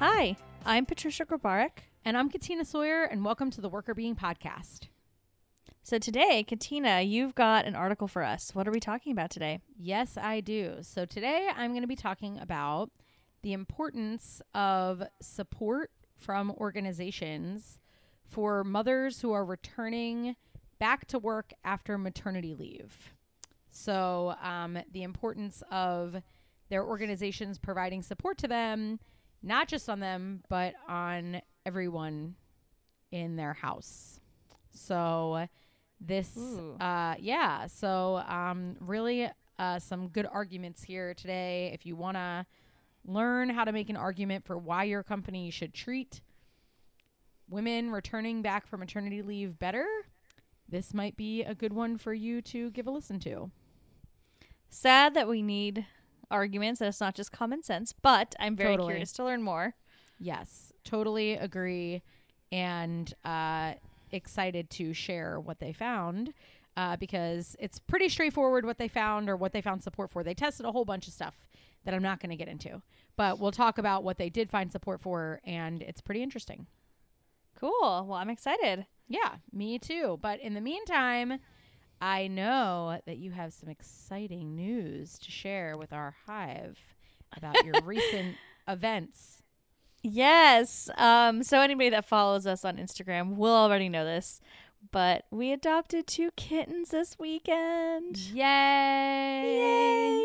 Hi, I'm Patricia Grabarek. And I'm Katina Sawyer, and welcome to the Workr Beeing Podcast. So today, Katina, you've got an article for us. What are we talking about today? Yes, I do. So today I'm going to be talking about the importance of support from organizations for mothers who are returning back to work after maternity leave. So, um, the importance of their organizations providing support to them, not just on them, but on everyone in their house. So, this, uh, yeah, so um, really uh, some good arguments here today. If you want to learn how to make an argument for why your company should treat women returning back from maternity leave better, this might be a good one for you to give a listen to. Sad that we need arguments and it's not just common sense, but I'm very Totally. curious to learn more. Yes, totally agree, and uh, excited to share what they found uh, because it's pretty straightforward what they found or what they found support for. They tested a whole bunch of stuff that I'm not going to get into, but we'll talk about what they did find support for, and it's pretty interesting. Cool. Well, I'm excited. Yeah, me too. But in the meantime, I know that you have some exciting news to share with our hive about your recent events. Yes. Um, so anybody that follows us on Instagram will already know this, but we adopted two kittens this weekend. Yay! Yay!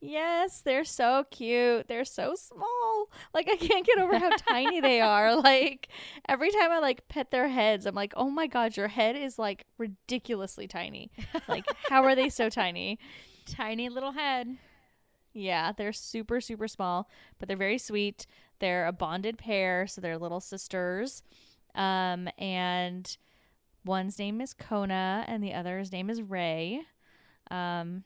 Yes, they're so cute. They're so small. Like I can't get over how tiny they are. Like every time I like pet their heads, I'm like, "Oh my god, your head is like ridiculously tiny." Like how are they so tiny? Tiny little head. Yeah, they're super super small, but they're very sweet. They're a bonded pair, so they're little sisters. Um and one's name is Kona and the other's name is Ray. Um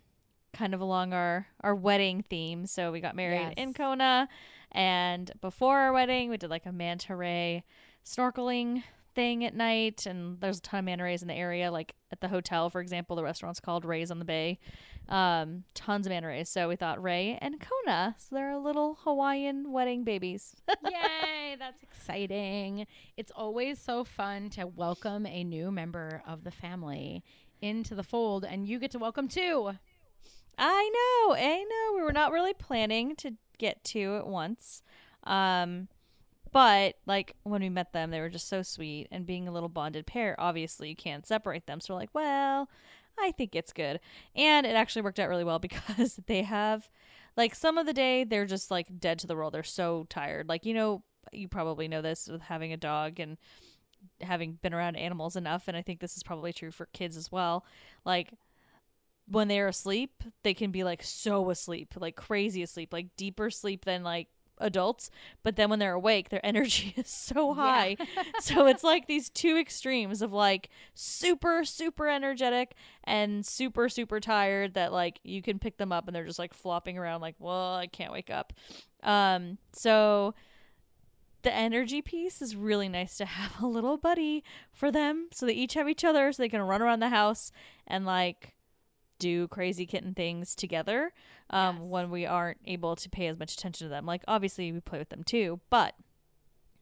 kind of along our our wedding theme. So we got married in Kona and before our wedding we did like a manta ray snorkeling thing at night and there's a ton of manta rays in the area like at the hotel for example the restaurant's called Rays on the Bay. Um tons of manta rays. So we thought Ray and Kona. So they're little Hawaiian wedding babies. Yay, that's exciting. It's always so fun to welcome a new member of the family into the fold, and you get to welcome two. I know, I know. We were not really planning to get two at once. Um but like when we met them, they were just so sweet and being a little bonded pair, obviously you can't separate them. So we're like, well, I think it's good. And it actually worked out really well because they have like some of the day they're just like dead to the world. They're so tired. Like, you know, you probably know this with having a dog and having been around animals enough and I think this is probably true for kids as well. Like when they're asleep, they can be like so asleep, like crazy asleep, like deeper sleep than like adults. But then when they're awake, their energy is so high. so it's like these two extremes of like super, super energetic and super, super tired that like you can pick them up and they're just like flopping around, like, well, I can't wake up. Um, so the energy piece is really nice to have a little buddy for them so they each have each other so they can run around the house and like do crazy kitten things together um, Yes. when we aren't able to pay as much attention to them. Like, obviously, we play with them too, but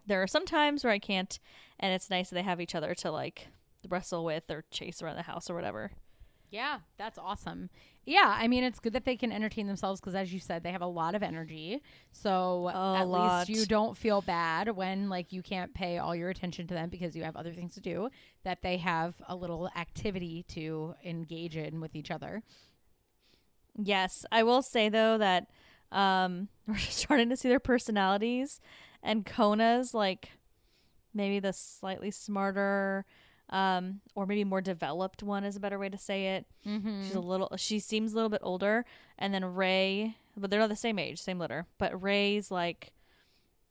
there are some times where I can't, and it's nice that they have each other to like wrestle with or chase around the house or whatever. Yeah, that's awesome. Yeah, I mean, it's good that they can entertain themselves because, as you said, they have a lot of energy. So A at lot. least you don't feel bad when, like, you can't pay all your attention to them because you have other things to do. That they have a little activity to engage in with each other. Yes, I will say though that um, we're just starting to see their personalities, and Kona's like maybe the slightly smarter, um, or maybe more developed one is a better way to say it. Mm-hmm. She's a little. She seems a little bit older, and then Ray, but they're not the same age, same litter. But Ray's like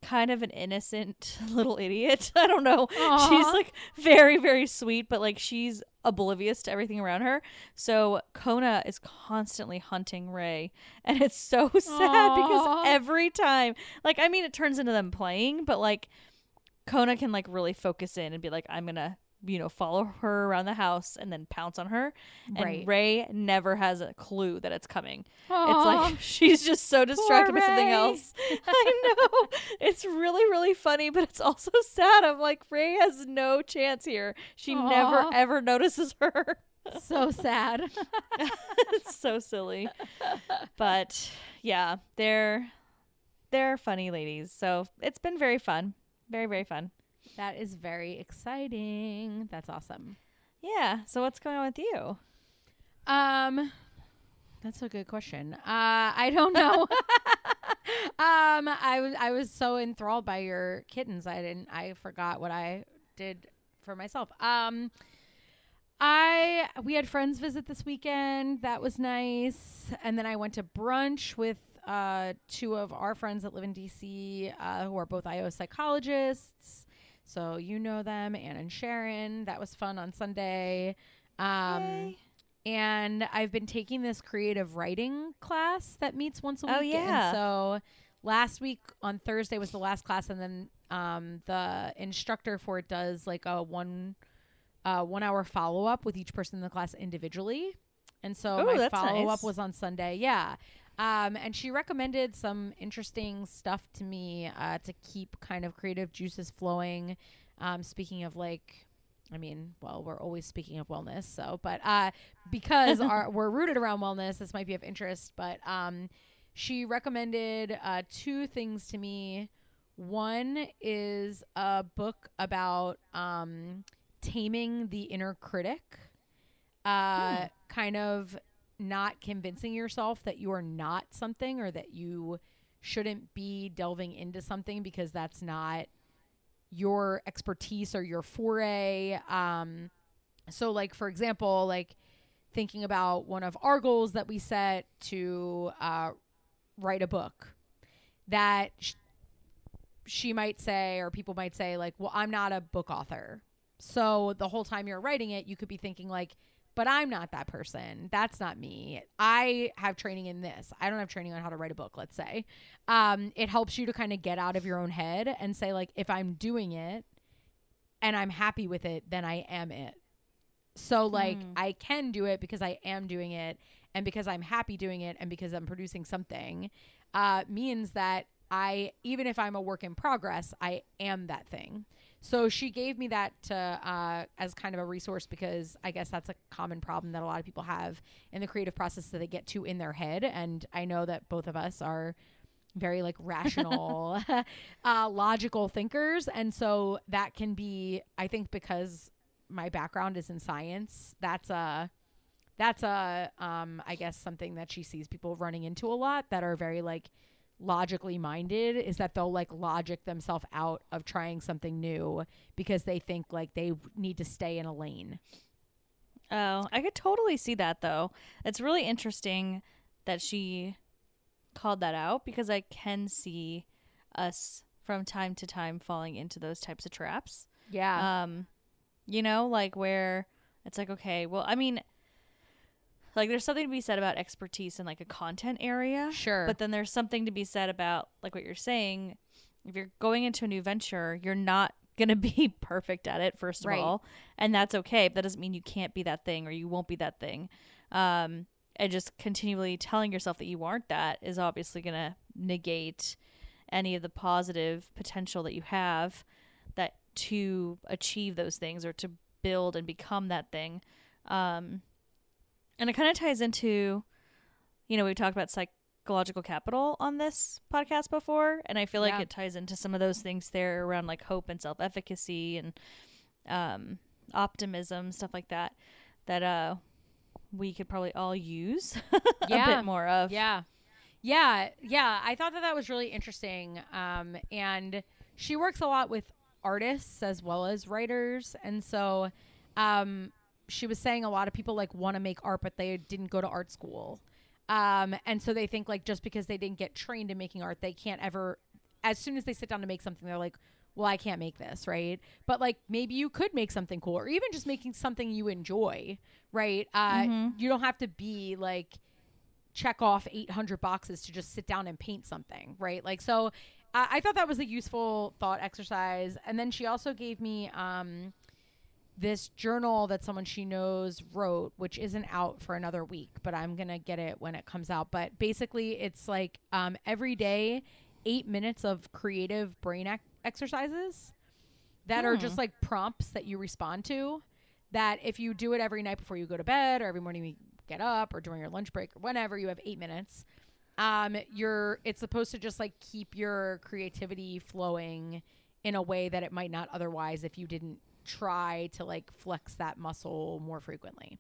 kind of an innocent little idiot. I don't know. She's like very very sweet, but like she's oblivious to everything around her. So Kona is constantly hunting Ray, and it's so sad because every time, like I mean, it turns into them playing, but like Kona can like really focus in and be like, I'm gonna you know, follow her around the house and then pounce on her. And Right. Ray never has a clue that it's coming. It's like she's just so distracted by something else. I know. It's really, really funny, but it's also sad. I'm like, Ray has no chance here. She never, ever notices her. so sad. it's so silly. But yeah, they're they're funny ladies. So it's been very fun. Very, very fun. That is very exciting. That's awesome. Yeah. So what's going on with you? Um, that's a good question. Uh, I don't know. um, I was I was so enthralled by your kittens. I didn't. I forgot what I did for myself. Um, I we had friends visit this weekend. That was nice. And then I went to brunch with uh two of our friends that live in DC, uh, who are both IO psychologists. So you know them, Anne and Sharon. That was fun on Sunday. Um, and I've been taking this creative writing class that meets once a week. Oh, yeah. And so last week on Thursday was the last class, and then um, the instructor for it does like a one uh, one hour follow up with each person in the class individually. And so Ooh, my follow up nice. was on Sunday. Yeah. Um, and she recommended some interesting stuff to me uh, to keep kind of creative juices flowing. Um, speaking of like, I mean, well, we're always speaking of wellness. So, but uh, because our, we're rooted around wellness, this might be of interest. But um, she recommended uh, two things to me. One is a book about um, taming the inner critic, uh, kind of not convincing yourself that you are not something or that you shouldn't be delving into something because that's not your expertise or your foray. Um, so, like for example, like thinking about one of our goals that we set to uh, write a book that sh- she might say or people might say like well i'm not a book author so the whole time you're writing it you could be thinking like but i'm not that person. That's not me. I have training in this. I don't have training on how to write a book let's say. Um, it helps you to kind of get out of your own head and say like if i'm doing it and i'm happy with it then i am it. So like Hmm. i can do it because i am doing it and because i'm happy doing it and because i'm producing something uh, means that I, even if I'm a work in progress, I am that thing. So she gave me that to, uh, as kind of a resource because I guess that's a common problem that a lot of people have in the creative process that they get too in their head. And I know that both of us are very like rational, uh, logical thinkers. And so that can be, I think, because my background is in science, that's a, that's a um i guess something that she sees people running into a lot that are very like logically minded is that they'll like logic themselves out of trying something new because they think like they need to stay in a lane Oh, I could totally see that though. It's really interesting that she called that out because I can see us from time to time falling into those types of traps. yeah Um, you know, like where it's like, okay, well, I mean, like there's something to be said about expertise in like a content area, sure but then there's something to be said about like what you're saying. If you're going into a new venture, you're not going to be perfect at it first of Right. all, and that's okay. But that doesn't mean you can't be that thing or you won't be that thing. Um, and just continually telling yourself that you aren't that is obviously going to negate any of the positive potential that you have that to achieve those things or to build and become that thing. Um, and it kind of ties into, you know, we talked about psychological capital on this podcast before, and I feel like Yeah. it ties into some of those things there around like hope and self efficacy and um, optimism, stuff like that, that uh, we could probably all use a Yeah. bit more of. Yeah. Yeah. Yeah. I thought that that was really interesting. Um, and she works a lot with artists as well as writers. And so um, she was saying a lot of people like want to make art, but they didn't go to art school. Um, and so they think like just because they didn't get trained in making art, they can't ever, as soon as they sit down to make something, they're like, well, I can't make this, right? But like maybe you could make something cool or even just making something you enjoy, right? Uh, Mhm. You don't have to be like, check off 800 boxes to just sit down and paint something, right? Like, so I I thought that was a useful thought exercise. And then she also gave me um, this journal that someone she knows wrote, which isn't out for another week, but I'm gonna get it when it comes out. But basically, it's like um, every day, eight minutes of creative brain ac- exercises that are Hmm. just like prompts that you respond to. That if you do it every night before you go to bed, or every morning you get up, or during your lunch break, or whenever you have eight minutes, um, you're it's supposed to just like keep your creativity flowing in a way that it might not otherwise if you didn't try to like flex that muscle more frequently.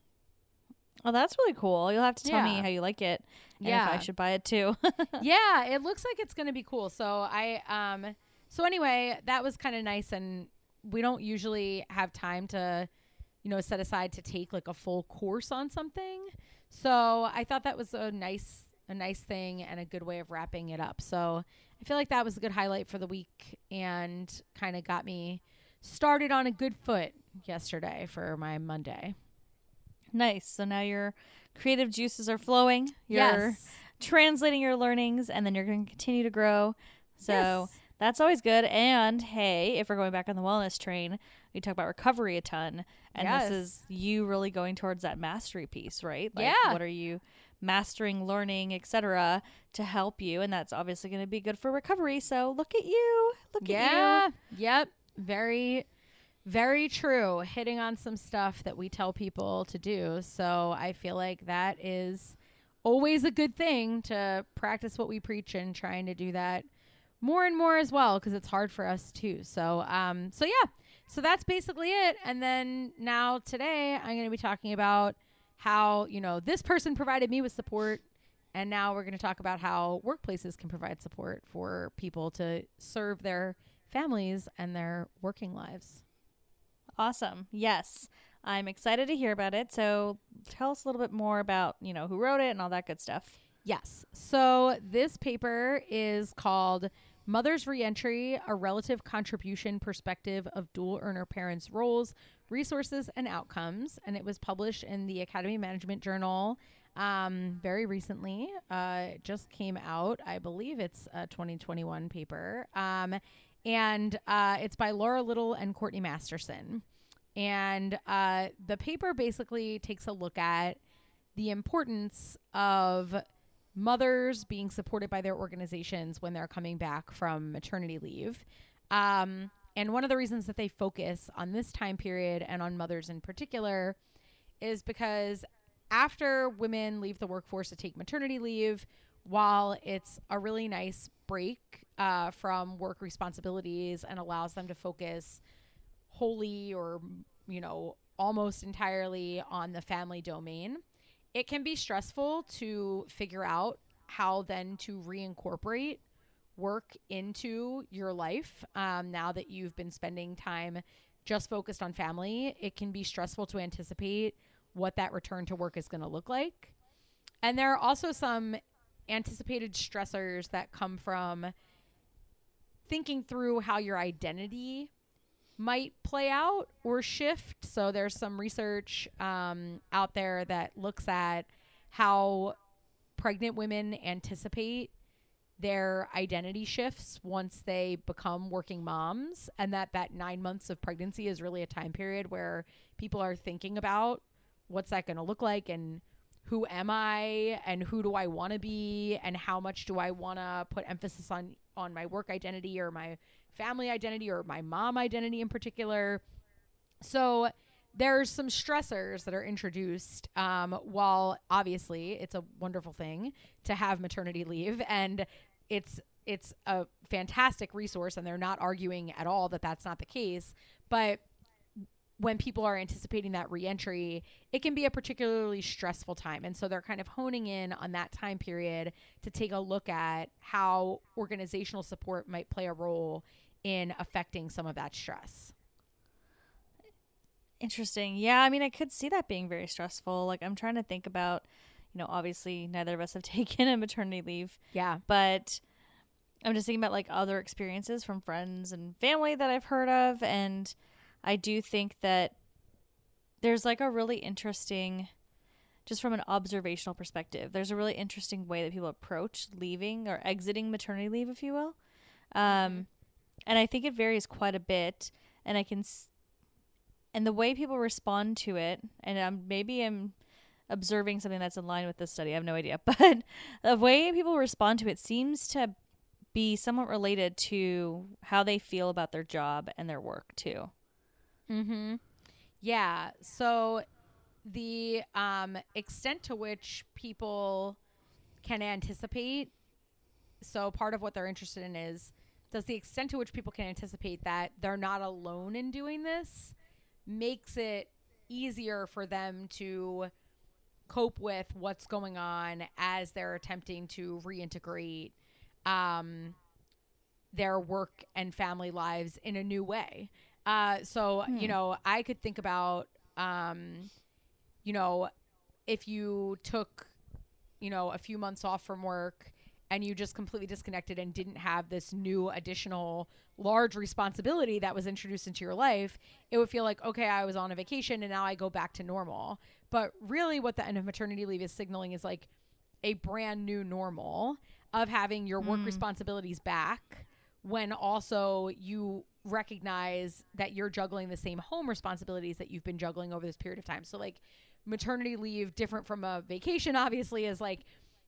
Oh, that's really cool. You'll have to tell me how you like it and Yeah. if I should buy it too. yeah, it looks like it's going to be cool. So I um so anyway, that was kind of nice and we don't usually have time to you know set aside to take like a full course on something. So I thought that was a nice a nice thing and a good way of wrapping it up. So I feel like that was a good highlight for the week and kind of got me started on a good foot yesterday for my Monday. nice. So now your creative juices are flowing. You're yes. translating your learnings and then you're going to continue to grow. So Yes. that's always good. And hey, if we're going back on the wellness train, we talk about recovery a ton. And Yes. this is you really going towards that mastery piece, right? Like Yeah. what are you mastering, learning, etc. to help you? And that's obviously going to be good for recovery. So look at you. Look at you. Yeah. Yep. Very, very true. Hitting on some stuff that we tell people to do. So I feel like that is always a good thing to practice what we preach and trying to do that more and more as well because it's hard for us too. So um so yeah. So that's basically it. And then now today I'm going to be talking about how, you know, this person provided me with support and now we're going to talk about how workplaces can provide support for people to serve their families and their working lives. Awesome. Yes. I'm excited to hear about it. So tell us a little bit more about, you know, who wrote it and all that good stuff. Yes. So this paper is called Mother's Reentry A Relative Contribution Perspective of Dual Earner Parents' Roles, Resources, and Outcomes. And it was published in the Academy Management Journal um, very recently. Uh, just came out. I believe it's a 2021 paper. Um, and uh, it's by Laura Little and Courtney Masterson. And uh, the paper basically takes a look at the importance of mothers being supported by their organizations when they're coming back from maternity leave. Um, and one of the reasons that they focus on this time period and on mothers in particular is because after women leave the workforce to take maternity leave, while it's a really nice break uh, from work responsibilities and allows them to focus wholly or, you know, almost entirely on the family domain, it can be stressful to figure out how then to reincorporate work into your life um, now that you've been spending time just focused on family. It can be stressful to anticipate what that return to work is going to look like. And there are also some anticipated stressors that come from thinking through how your identity might play out or shift. So there's some research um, out there that looks at how pregnant women anticipate their identity shifts once they become working moms and that that 9 months of pregnancy is really a time period where people are thinking about what's that going to look like and who am I and who do I want to be and how much do I want to put emphasis on on my work identity or my family identity or my mom identity in particular. So there's some stressors that are introduced um, while obviously it's a wonderful thing to have maternity leave and it's it's a fantastic resource and they're not arguing at all that that's not the case but when people are anticipating that reentry, it can be a particularly stressful time. And so they're kind of honing in on that time period to take a look at how organizational support might play a role in affecting some of that stress. Interesting. Yeah, I mean, I could see that being very stressful. Like, I'm trying to think about, you know, obviously neither of us have taken a maternity leave, Yeah. but I'm just thinking about like other experiences from friends and family that I've heard of. And I do think that there's like a really interesting, just from an observational perspective, there's a really interesting way that people approach leaving or exiting maternity leave, if you will. Um, and I think it varies quite a bit. And I can, s- and the way people respond to it, and um, maybe I'm observing something that's in line with this study. I have no idea, but the way people respond to it seems to be somewhat related to how they feel about their job and their work too. Mm-hmm. Yeah. So the um, extent to which people can anticipate. So part of what they're interested in is does the extent to which people can anticipate that they're not alone in doing this makes it easier for them to cope with what's going on as they're attempting to reintegrate um, their work and family lives in a new way. Uh, so, hmm. you know, I could think about, um, you know, if you took, you know, a few months off from work and you just completely disconnected and didn't have this new additional large responsibility that was introduced into your life, it would feel like, okay, I was on a vacation and now I go back to normal. But really, what the end of maternity leave is signaling is like a brand new normal of having your work mm. responsibilities back when also you recognize that you're juggling the same home responsibilities that you've been juggling over this period of time. So, like, maternity leave, different from a vacation, obviously, is like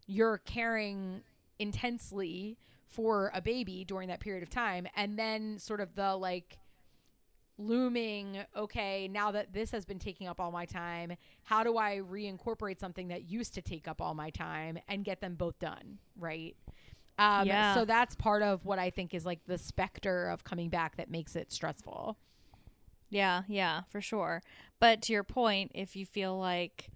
you're caring intensely for a baby during that period of time. And then, sort of, the like, looming okay now that this has been taking up all my time how do i reincorporate something that used to take up all my time and get them both done right um, yeah. So that's part of what I think is like the specter of coming back that makes it stressful. Yeah, yeah, for sure. But to your point, if you feel like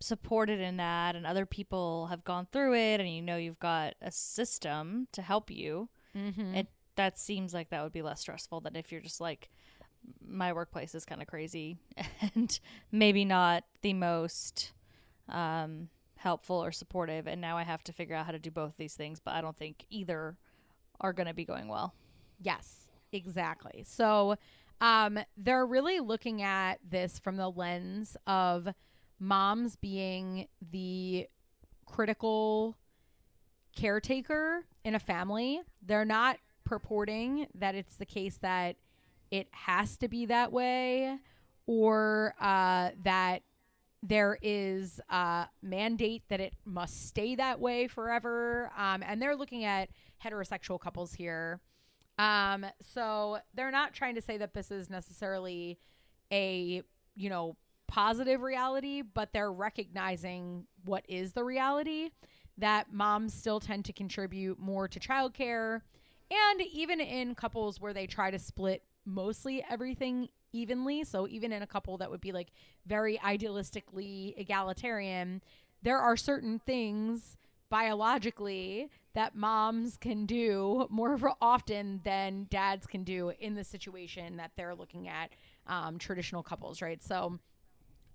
supported in that and other people have gone through it and you know you've got a system to help you, mm-hmm. it that seems like that would be less stressful than if you're just like my workplace is kind of crazy and maybe not the most um helpful or supportive and now I have to figure out how to do both these things, but I don't think either are going to be going well. Yes, exactly. So um, they're really looking at this from the lens of moms being the critical caretaker in a family. They're not purporting that it's the case that it has to be that way or uh, that there is a mandate that it must stay that way forever. Um, and they're looking at heterosexual couples here. Um, so they're not trying to say that this is necessarily a, you know, positive reality, but they're recognizing what is the reality that moms still tend to contribute more to childcare. And even in couples where they try to split mostly everything evenly. So even in a couple that would be like very idealistically egalitarian, there are certain things biologically that moms can do more often than dads can do in the situation that they're looking at um, traditional couples, right? So,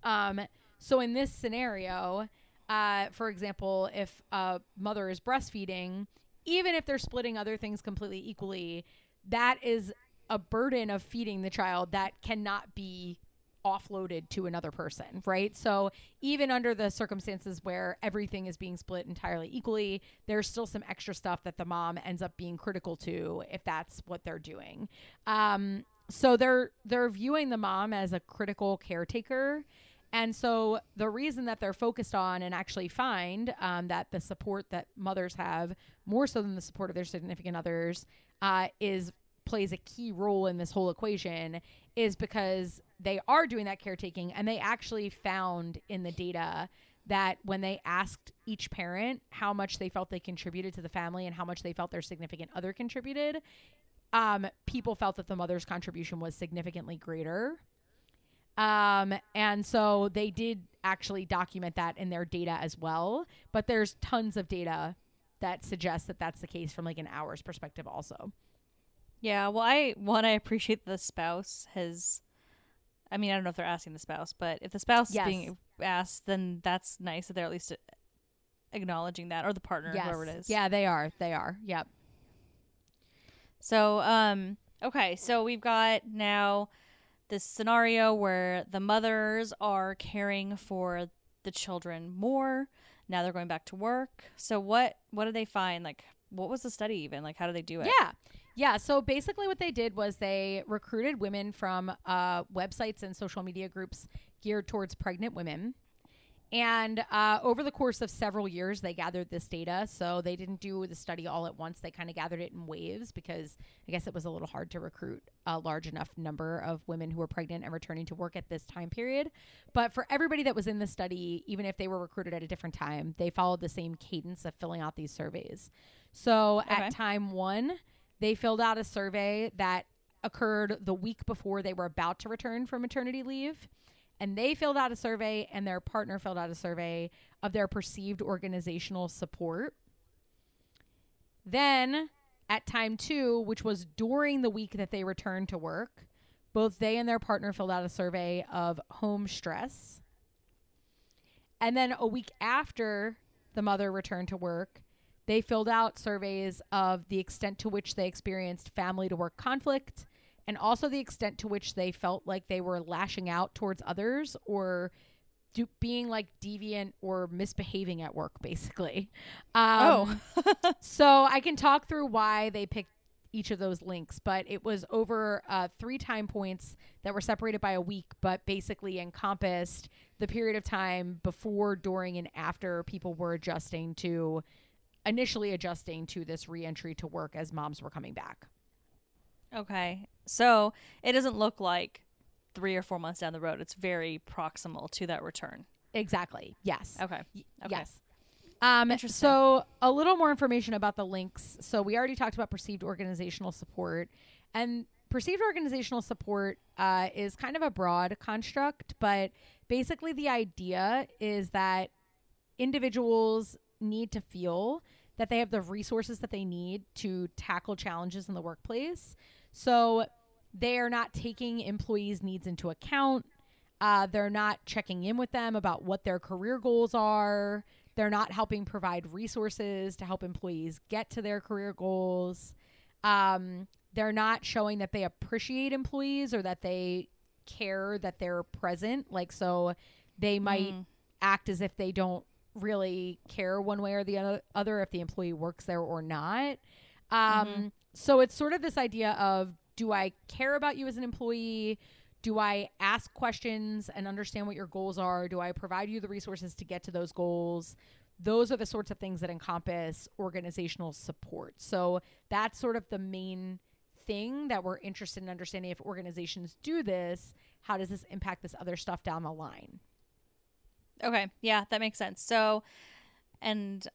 um, so in this scenario, uh, for example, if a mother is breastfeeding, even if they're splitting other things completely equally, that is a burden of feeding the child that cannot be offloaded to another person, right? So even under the circumstances where everything is being split entirely equally, there's still some extra stuff that the mom ends up being critical to if that's what they're doing. Um, so they're they're viewing the mom as a critical caretaker. And so the reason that they're focused on and actually find um, that the support that mothers have more so than the support of their significant others uh, is plays a key role in this whole equation is because they are doing that caretaking and they actually found in the data that when they asked each parent how much they felt they contributed to the family and how much they felt their significant other contributed, um, people felt that the mother's contribution was significantly greater. Um, and so they did actually document that in their data as well. But there's tons of data that suggests that that's the case from like an hours perspective also. Yeah, well, I one I appreciate the spouse has. I mean, I don't know if they're asking the spouse, but if the spouse yes. is being asked, then that's nice that they're at least acknowledging that, or the partner, yes. whoever it is. Yeah, they are. They are. Yep. So, um, okay, so we've got now this scenario where the mothers are caring for the children more. Now they're going back to work. So what what do they find like what was the study even? Like, how do they do it? Yeah. Yeah. So basically, what they did was they recruited women from uh, websites and social media groups geared towards pregnant women. And uh, over the course of several years, they gathered this data. So they didn't do the study all at once. They kind of gathered it in waves because I guess it was a little hard to recruit a large enough number of women who were pregnant and returning to work at this time period. But for everybody that was in the study, even if they were recruited at a different time, they followed the same cadence of filling out these surveys. So Okay. at time one, they filled out a survey that occurred the week before they were about to return from maternity leave. And they filled out a survey, and their partner filled out a survey of their perceived organizational support. Then, at time two, which was during the week that they returned to work, both they and their partner filled out a survey of home stress. And then a week after the mother returned to work, they filled out surveys of the extent to which they experienced family to work conflict and also the extent to which they felt like they were lashing out towards others or do, being like deviant or misbehaving at work, basically. Um, Oh. so I can talk through why they picked each of those links, but it was over uh, three time points that were separated by a week, but basically encompassed the period of time before, during, and after people were adjusting to initially adjusting to this reentry to work as moms were coming back. Okay. So it doesn't look like three or four months down the road. It's very proximal to that return. Exactly. Yes. Okay. Okay. Yes. Um, Interesting. so a little more information about the links. So we already talked about perceived organizational support, and perceived organizational support uh, is kind of a broad construct, but basically the idea is that individuals need to feel that they have the resources that they need to tackle challenges in the workplace. So they are not taking employees' needs into account. Uh, they're not checking in with them about what their career goals are. They're not helping provide resources to help employees get to their career goals. Um, they're not showing that they appreciate employees or that they care that they're present. Like, so they might Mm. act as if they don't really care one way or the other, if the employee works there or not. Um, Mhm. So it's sort of this idea of do I care about you as an employee? Do I ask questions and understand what your goals are? Do I provide you the resources to get to those goals? Those are the sorts of things that encompass organizational support. So that's sort of the main thing that we're interested in understanding if organizations do this, how does this impact this other stuff down the line? Okay. Yeah, that makes sense. So, and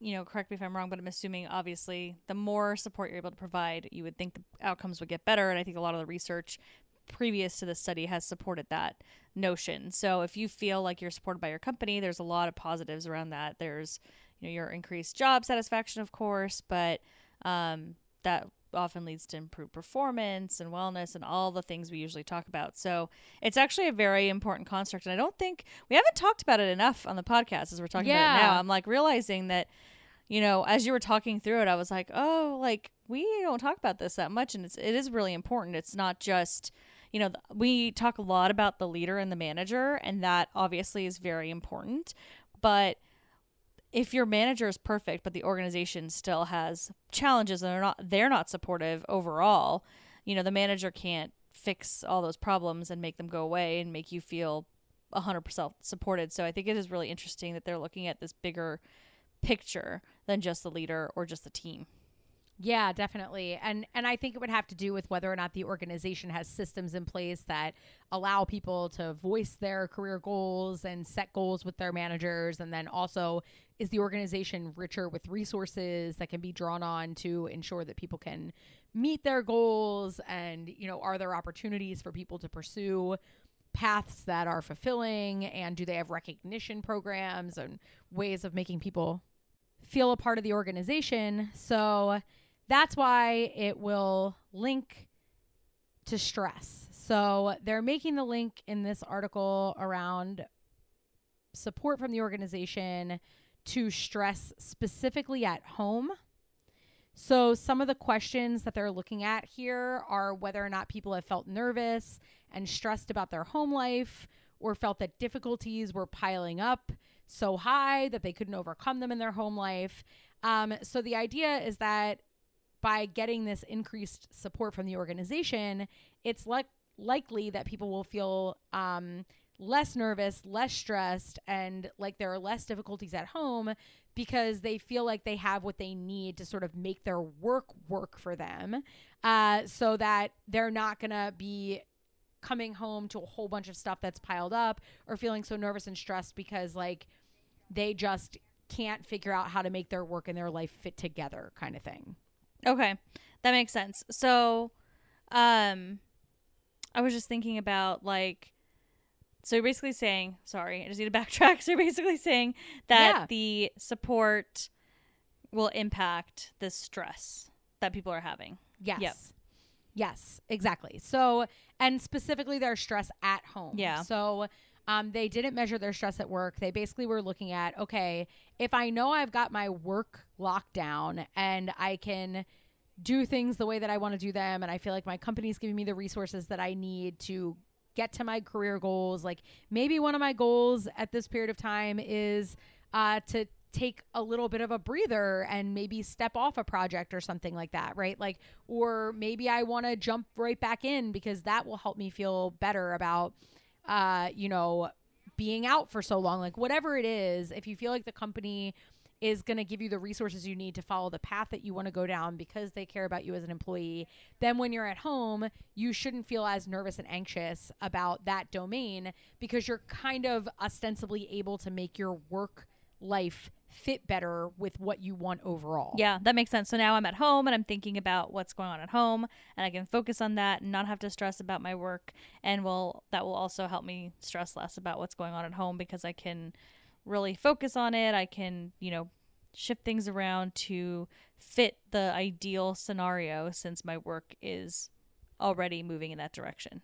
you know, correct me if I'm wrong, but I'm assuming obviously the more support you're able to provide, you would think the outcomes would get better. And I think a lot of the research previous to this study has supported that notion. So if you feel like you're supported by your company, there's a lot of positives around that. There's, you know, your increased job satisfaction, of course, but um, that often leads to improved performance and wellness and all the things we usually talk about. So it's actually a very important construct. And I don't think we haven't talked about it enough on the podcast as we're talking about it now. I'm like realizing that, you know, as you were talking through it, I was like, oh, like we don't talk about this that much. And it's, it is really important. It's not just, you know, we talk a lot about the leader and the manager, and that obviously is very important. But if your manager is perfect but the organization still has challenges and they're not they're not supportive overall you know the manager can't fix all those problems and make them go away and make you feel 100% supported. So i think it is really interesting that they're looking at this bigger picture than just the leader or just the team Yeah, definitely. And and I think it would have to do with whether or not the organization has systems in place that allow people to voice their career goals and set goals with their managers. And then also is the organization richer with resources that can be drawn on to ensure that people can meet their goals? And you know are there opportunities for people to pursue paths that are fulfilling? And do they have recognition programs and ways of making people feel a part of the organization? So that's why it will link to stress. So they're making the link in this article around support from the organization to stress specifically at home. So some of the questions that they're looking at here are whether or not people have felt nervous and stressed about their home life or felt that difficulties were piling up so high that they couldn't overcome them in their home life. Um, so the idea is that by getting this increased support from the organization, it's like likely that people will feel um, less nervous, less stressed, and like there are less difficulties at home because they feel like they have what they need to sort of make their work work for them uh, so that they're not going to be coming home to a whole bunch of stuff that's piled up or feeling so nervous and stressed because like they just can't figure out how to make their work and their life fit together kind of thing. Okay. That makes sense. So, um, I was just thinking about like, so you're basically saying, sorry, I just need to backtrack. So you're basically saying that Yeah. the support will impact the stress that people are having. Yes. Yep. Yes, exactly. So, and specifically their stress at home. Yeah. So, um, they didn't measure their stress at work. They basically were looking at, okay, if I know I've got my work locked down and I can do things the way that I want to do them, and I feel like my company's giving me the resources that I need to get to my career goals. Like maybe one of my goals at this period of time is uh, to take a little bit of a breather and maybe step off a project or something like that, right? Like, or maybe I want to jump right back in because that will help me feel better about, uh, you know, being out for so long. Like, whatever it is, if you feel like the company is going to give you the resources you need to follow the path that you want to go down because they care about you as an employee, then when you're at home, you shouldn't feel as nervous and anxious about that domain because you're kind of ostensibly able to make your work life fit better with what you want overall. Yeah, that makes sense. So now I'm at home and I'm thinking about what's going on at home and I can focus on that and not have to stress about my work and will that will also help me stress less about what's going on at home because I can really focus on it. I can, you know, shift things around to fit the ideal scenario since my work is already moving in that direction.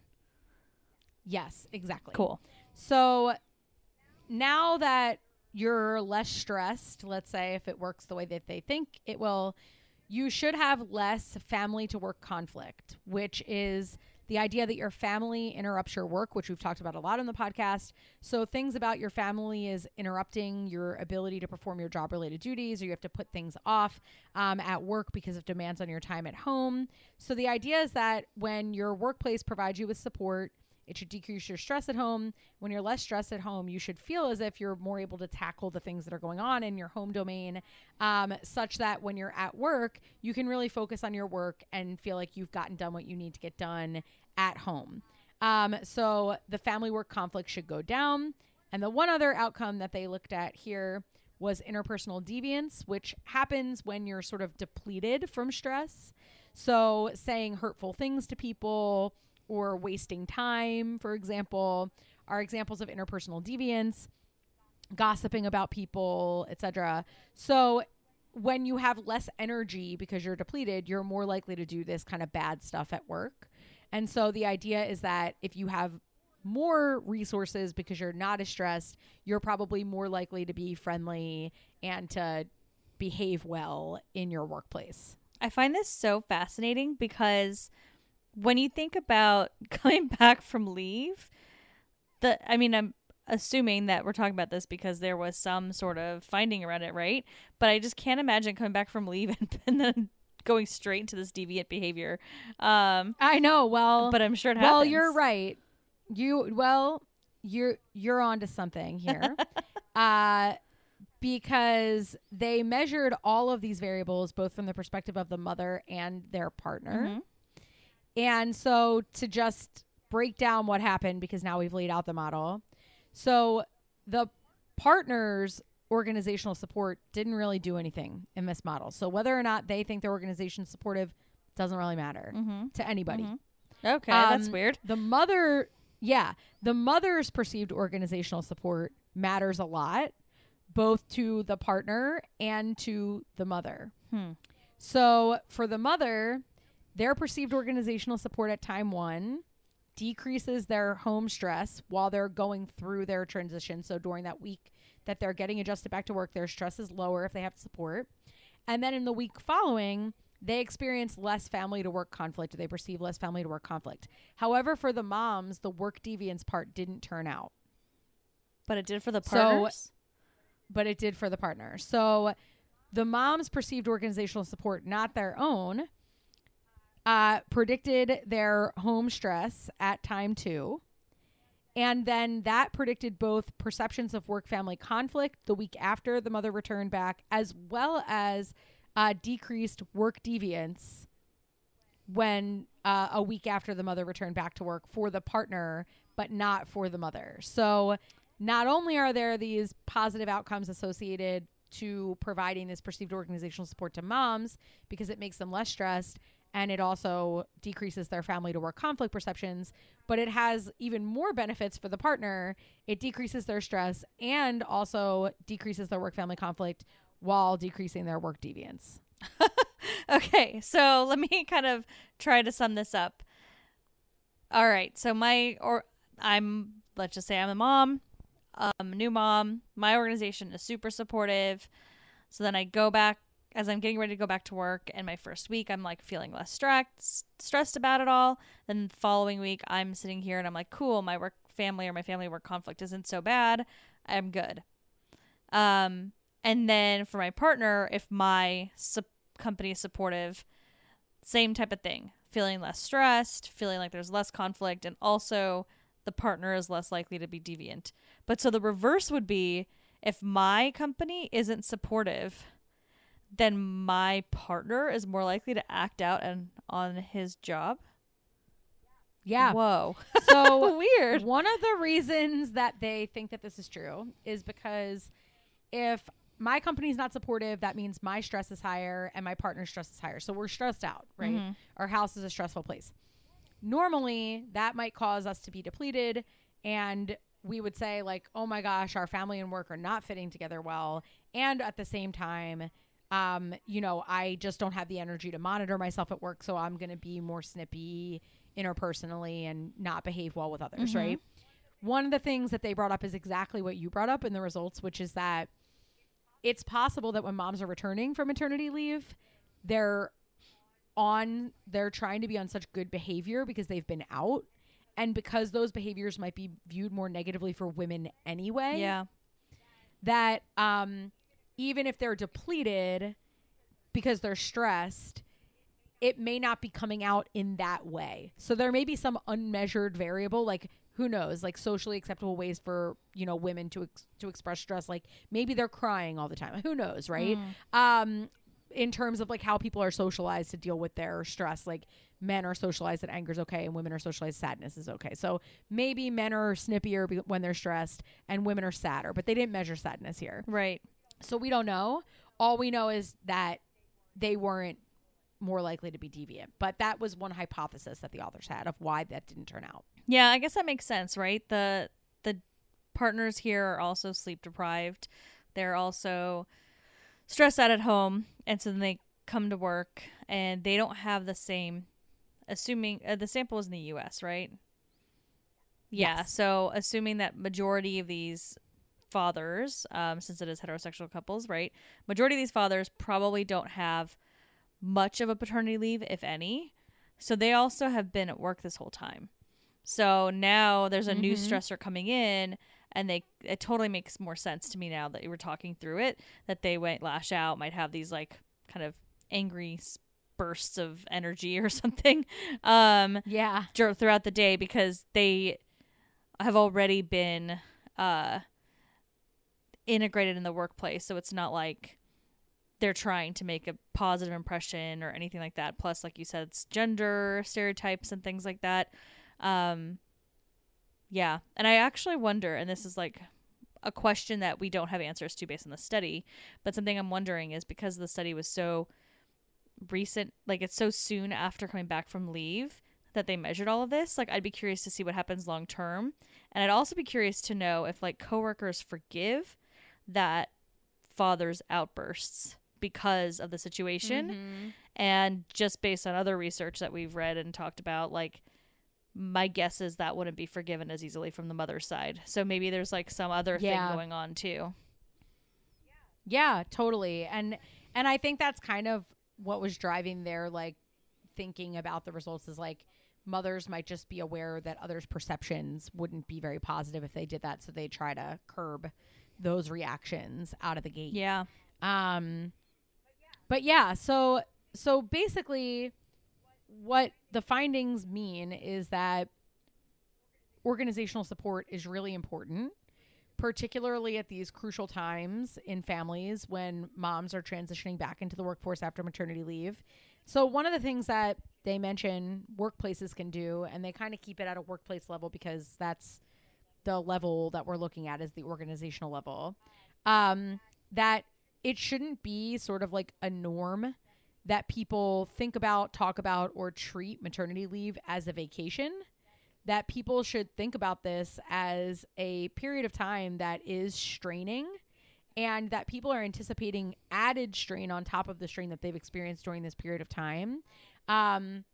Yes, exactly. Cool. So now that you're less stressed, let's say if it works the way that they think it will, you should have less family to work conflict, which is the idea that your family interrupts your work, which we've talked about a lot on the podcast. So things about your family is interrupting your ability to perform your job related duties, or you have to put things off um, at work because of demands on your time at home. So the idea is that when your workplace provides you with support, it should decrease your stress at home. When you're less stressed at home, you should feel as if you're more able to tackle the things that are going on in your home domain, um, such that when you're at work, you can really focus on your work and feel like you've gotten done what you need to get done at home. Um, so the family work conflict should go down. And the one other outcome that they looked at here was interpersonal deviance, which happens when you're sort of depleted from stress. So saying hurtful things to people, or wasting time, for example, are examples of interpersonal deviance, gossiping about people, etc. So when you have less energy because you're depleted, you're more likely to do this kind of bad stuff at work. And so the idea is that if you have more resources because you're not as stressed, you're probably more likely to be friendly and to behave well in your workplace. I find this so fascinating because when you think about coming back from leave, the I mean I'm assuming that we're talking about this because there was some sort of finding around it, right? But I just can't imagine coming back from leave and, and then going straight into this deviant behavior. Um, I know. Well, but I'm sure it happens. well, you're right. You well, you're you're onto something here. uh because they measured all of these variables both from the perspective of the mother and their partner. Mhm. And so to just break down what happened because now we've laid out the model. So the partners organizational support didn't really do anything in this model. So whether or not they think their organization is supportive doesn't really matter Mhm. to anybody. Mhm. Okay, that's Um, weird. The mother, yeah, the mother's perceived organizational support matters a lot, both to the partner and to the mother. Hmm. So for the mother, their perceived organizational support at time one decreases their home stress while they're going through their transition. So during that week that they're getting adjusted back to work, their stress is lower if they have support. And then in the week following, they experience less family to work conflict. They perceive less family to work conflict. However, for the moms, the work deviance part didn't turn out, But it did for the So- partners. but it did for the partner. So the mom's perceived organizational support, not their own, uh, predicted their home stress at time two. And then that predicted both perceptions of work family conflict the week after the mother returned back, as well as uh, decreased work deviance when uh, a week after the mother returned back to work for the partner, but not for the mother. So not only are there these positive outcomes associated to providing this perceived organizational support to moms because it makes them less stressed and it also decreases their family to work conflict perceptions, but it has even more benefits for the partner. It decreases their stress and also decreases their work family conflict while decreasing their work deviance. okay, so let me kind of try to sum this up. All right, so my or I'm let's just say I'm a mom, um, new mom. My organization is super supportive. So then I go back as I'm getting ready to go back to work, and my first week I'm like feeling less stressed stressed about it all. Then the following week I'm sitting here and I'm like, cool, my work family or my family work conflict isn't so bad. I'm good. Um, and then for my partner, if my su- company is supportive, same type of thing. Feeling less stressed, feeling like there's less conflict, and also the partner is less likely to be deviant. But so the reverse would be if my company isn't supportive, then my partner is more likely to act out and on his job. Yeah. Whoa. So weird. One of the reasons that they think that this is true is because if my company's not supportive, that means my stress is higher and my partner's stress is higher. So we're stressed out, right? Mhm. Our house is a stressful place. Normally, that might cause us to be depleted and we would say like, "Oh my gosh, our family and work are not fitting together well." And at the same time, um, you know, I just don't have the energy to monitor myself at work, so I'm going to be more snippy interpersonally and not behave well with others, Mhm. right? One of the things that they brought up is exactly what you brought up in the results, which is that it's possible that when moms are returning from maternity leave, they're on they're trying to be on such good behavior because they've been out and because those behaviors might be viewed more negatively for women anyway Yeah. that um even if they're depleted because they're stressed it may not be coming out in that way. So there may be some unmeasured variable like who knows like socially acceptable ways for you know women to ex- to express stress like maybe they're crying all the time. Who knows right? Mm. um in terms of like how people are socialized to deal with their stress like men are socialized that anger is okay and women are socialized sadness is okay. So maybe men are snippier be- when they're stressed and women are sadder but they didn't measure sadness here. Right. So we don't know all we know is that they weren't more likely to be deviant but that was one hypothesis that the authors had of why that didn't turn out Yeah, I guess that makes sense, right? The the partners here are also sleep deprived. They're also stressed out at home, and so then they come to work and they don't have the same assuming uh, the sample is in the US, right? Yeah, Yes. so assuming that majority of these fathers um, since it is heterosexual couples, right? Majority of these fathers probably don't have much of a paternity leave if any. So they also have been at work this whole time. So now there's a new Mhm. stressor coming in and they it totally makes more sense to me now that you were talking through it that they might lash out, might have these like kind of angry bursts of energy or something um yeah throughout the day because they have already been uh integrated in the workplace so it's not like they're trying to make a positive impression or anything like that. Plus like you said it's gender stereotypes and things like that. Um yeah. And i actually wonder and this is like a question that we don't have answers to based on the study but something i'm wondering is because the study was so recent like it's so soon after coming back from leave that they measured all of this like i'd be curious to see what happens long term. And i'd also be curious to know if like coworkers forgive that father's outbursts because of the situation Mhm. and just based on other research that we've read and talked about like my guess is that wouldn't be forgiven as easily from the mother's side so maybe there's like some other Yeah. thing going on too Yeah, totally. And and I think that's kind of what was driving their like thinking about the results is like mothers might just be aware that others' perceptions wouldn't be very positive if they did that, so they try to curb those reactions out of the gate. yeah Um but yeah, so so basically what the findings mean is that organizational support is really important particularly at these crucial times in families when moms are transitioning back into the workforce after maternity leave. So, one of the things that they mention workplaces can do, and they kind of keep it at a workplace level because that's the level that we're looking at is the organizational level, um, that it shouldn't be sort of like a norm that people think about, talk about, or treat maternity leave as a vacation that people should think about this as a period of time that is straining and that people are anticipating added strain on top of the strain that they've experienced during this period of time. Um,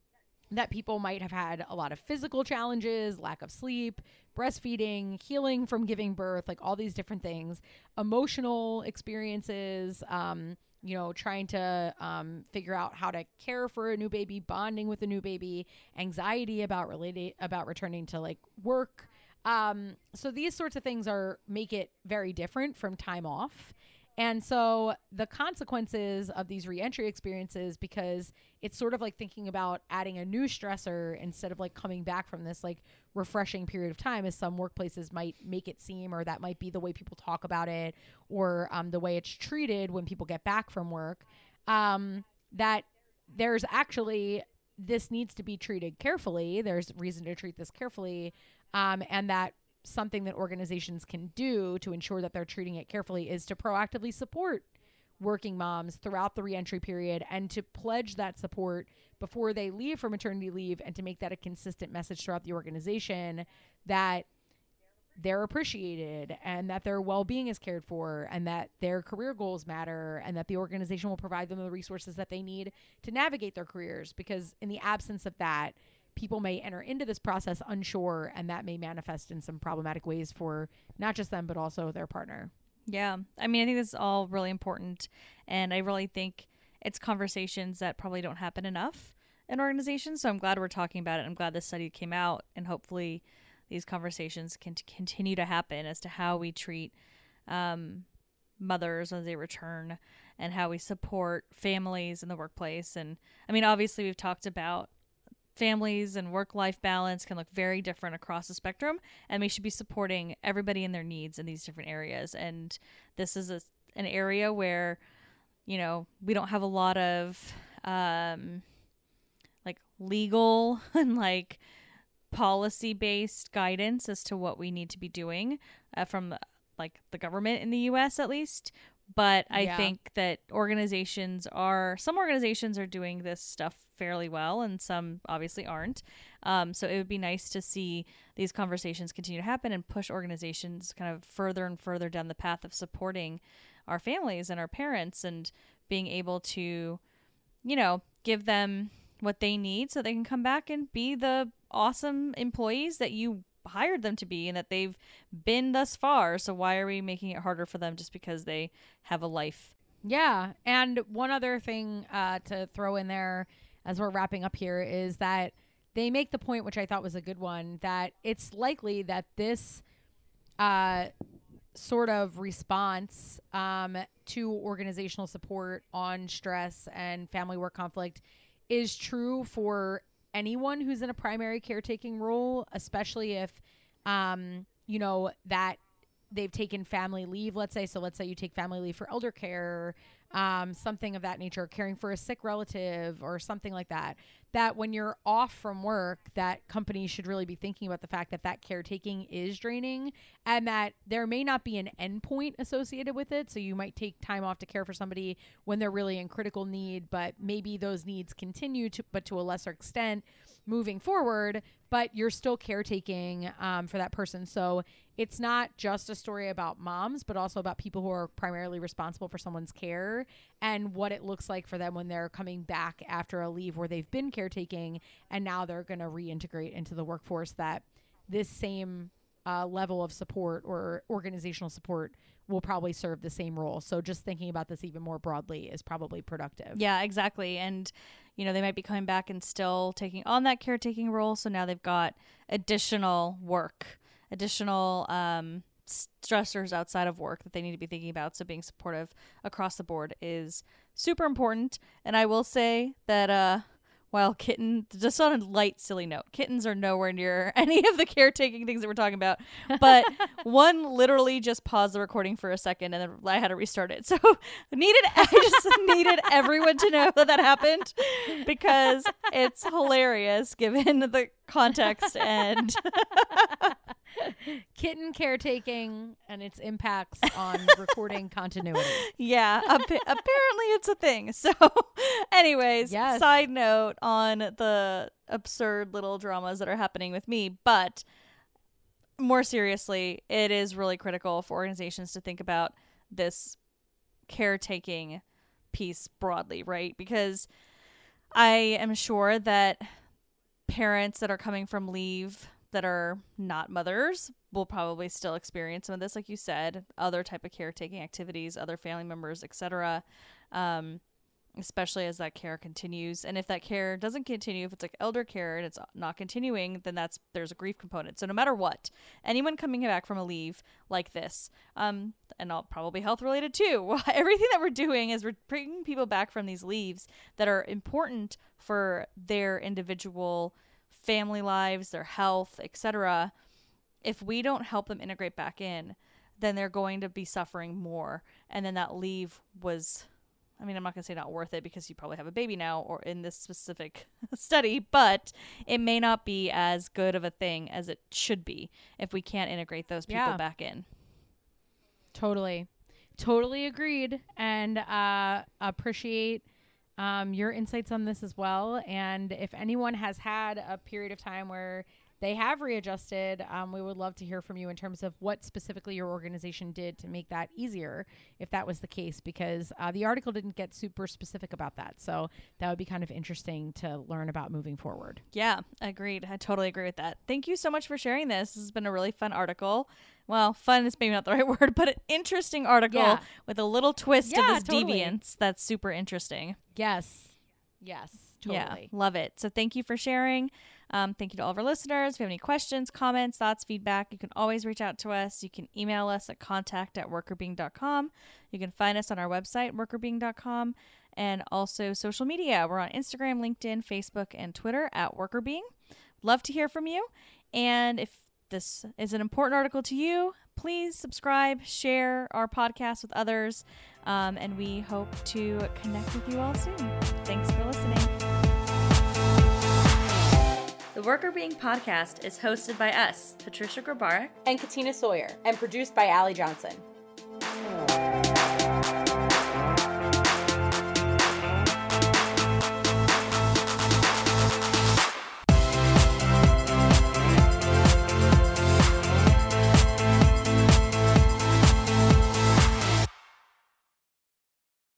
that people might have had a lot of physical challenges, lack of sleep, breastfeeding, healing from giving birth, like all these different things, emotional experiences, um, you know, trying to um, figure out how to care for a new baby, bonding with a new baby, anxiety about related about returning to like work. Um, so these sorts of things are make it very different from time off. And so the consequences of these reentry experiences, because it's sort of like thinking about adding a new stressor instead of like coming back from this like refreshing period of time, as some workplaces might make it seem, or that might be the way people talk about it, or um, the way it's treated when people get back from work. Um, that there's actually this needs to be treated carefully. There's reason to treat this carefully, um, and that something that organizations can do to ensure that they're treating it carefully is to proactively support working moms throughout the reentry period and to pledge that support before they leave for maternity leave and to make that a consistent message throughout the organization that they're appreciated and that their well-being is cared for and that their career goals matter and that the organization will provide them the resources that they need to navigate their careers because in the absence of that people may enter into this process unsure and that may manifest in some problematic ways for not just them but also their partner. Yeah. I mean i think this is all really important and i really think it's conversations that probably don't happen enough in organizations so i'm glad we're talking about it. I'm glad this study came out and hopefully these conversations can t- continue to happen as to how we treat um, mothers as they return and how we support families in the workplace. And i mean obviously we've talked about families and work life balance can look very different across the spectrum and we should be supporting everybody in their needs in these different areas. And this is a, an area where you know we don't have a lot of um like legal and like policy based guidance as to what we need to be doing uh, from like the government in the US at least but I Yeah. think that organizations are some organizations are doing this stuff fairly well, and some obviously aren't. Um, so it would be nice to see these conversations continue to happen and push organizations kind of further and further down the path of supporting our families and our parents and being able to, you know, give them what they need so they can come back and be the awesome employees that you hired them to be and that they've been thus far. So why are we making it harder for them just because they have a life? Yeah. And one other thing uh, to throw in there as we're wrapping up here is that they make the point, which I thought was a good one, that it's likely that this uh, sort of response um, to organizational support on stress and family work conflict is true for anyone who's in a primary caretaking role, especially if, um, you know, that they've taken family leave, let's say. So let's say you take family leave for elder care, um, something of that nature, caring for a sick relative or something like that. That when you're off from work, that companies should really be thinking about the fact that that caretaking is draining and that there may not be an endpoint associated with it. So you might take time off to care for somebody when they're really in critical need, but maybe those needs continue to, but to a lesser extent moving forward, but you're still caretaking um, for that person. So it's not just a story about moms, but also about people who are primarily responsible for someone's care and what it looks like for them when they're coming back after a leave where they've been caretaking and now they're going to reintegrate into the workforce. That this same uh, level of support or organizational support will probably serve the same role. So just thinking about this even more broadly is probably productive. Yeah, exactly. And, you know, they might be coming back and still taking on that caretaking role. So now they've got additional work, additional um, stressors outside of work that they need to be thinking about. So being supportive across the board is super important. And I will say that uh, while kitten, just on a light, silly note, kittens are nowhere near any of the caretaking things that we're talking about. But one literally just paused the recording for a second, and then I had to restart it. So needed, I just needed everyone to know that that happened because it's hilarious given the context and kitten caretaking and its impacts on recording continuity. Yeah, ap- apparently it's a thing. So, anyways, Yes. side note on the absurd little dramas that are happening with me, but more seriously, it is really critical for organizations to think about this caretaking piece broadly, right? Because I am sure that parents that are coming from leave that are not mothers will probably still experience some of this like you said other type of caretaking activities other family members etc um, especially as that care continues. And if that care doesn't continue if it's like elder care and it's not continuing then that's there's a grief component. So no matter what anyone coming back from a leave like this um, and all probably health related too everything that we're doing is we're bringing people back from these leaves that are important for their individual family lives their health etc if we don't help them integrate back in then they're going to be suffering more and then that leave was I mean, I'm not going to say not worth it because you probably have a baby now or in this specific study, but it may not be as good of a thing as it should be if we can't integrate those people Yeah. back in. Totally. Totally agreed. And uh, appreciate um, your insights on this as well. And if anyone has had a period of time where they have readjusted, um, we would love to hear from you in terms of what specifically your organization did to make that easier, if that was the case, because uh, the article didn't get super specific about that. So that would be kind of interesting to learn about moving forward. Yeah, agreed. I totally agree with that. Thank you so much for sharing this. This has been a really fun article. Well, fun is maybe not the right word, but an interesting article Yeah. with a little twist Yeah, of this totally. deviance that's super interesting. Yes. Yes. Totally. Yeah, love it. So thank you for sharing. Um, thank you to all of our listeners. If you have any questions, comments, thoughts, feedback, you can always reach out to us. You can email us at contact at workrbeeing.com. You can find us on our website, workrbeeing.com, and also social media. We're on Instagram, LinkedIn, Facebook, and Twitter at workrbeeing. Love to hear from you. And if this is an important article to you, please subscribe, share our podcast with others, um, and we hope to connect with you all soon. Thanks for listening. The Workr Beeing podcast is hosted by us, Patricia Grabarek, And Katina Sawyer, and produced by Allie Johnson.